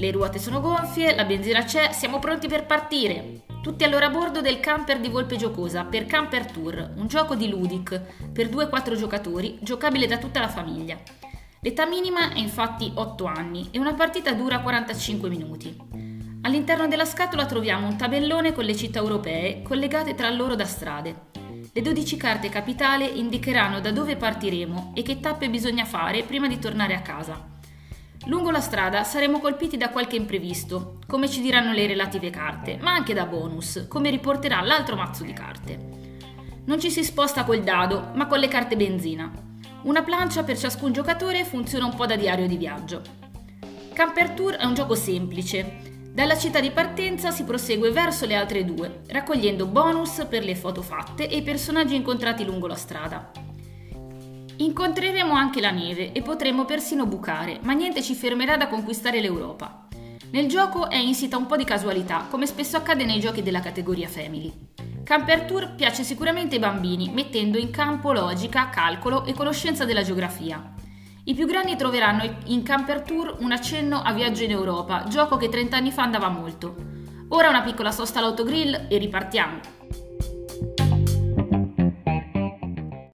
Le ruote sono gonfie, la benzina c'è, siamo pronti per partire. Tutti allora a bordo del camper di Volpe Giocosa per Camper Tour, un gioco di Ludic per 2-4 giocatori, giocabile da tutta la famiglia. L'età minima è infatti 8 anni e una partita dura 45 minuti. All'interno della scatola troviamo un tabellone con le città europee collegate tra loro da strade. Le 12 carte capitale indicheranno da dove partiremo e che tappe bisogna fare prima di tornare a casa. Lungo la strada saremo colpiti da qualche imprevisto, come ci diranno le relative carte, ma anche da bonus, come riporterà l'altro mazzo di carte. Non ci si sposta col dado, ma con le carte benzina. Una plancia per ciascun giocatore funziona un po' da diario di viaggio. Camper Tour è un gioco semplice. Dalla città di partenza si prosegue verso le altre due, raccogliendo bonus per le foto fatte e i personaggi incontrati lungo la strada. Incontreremo anche la neve e potremo persino bucare, ma niente ci fermerà da conquistare l'Europa. Nel gioco è insita un po' di casualità, come spesso accade nei giochi della categoria Family. Camper Tour piace sicuramente ai bambini, mettendo in campo logica, calcolo e conoscenza della geografia. I più grandi troveranno in Camper Tour un accenno a Viaggio in Europa, gioco che 30 anni fa andava molto. Ora una piccola sosta all'autogrill e ripartiamo!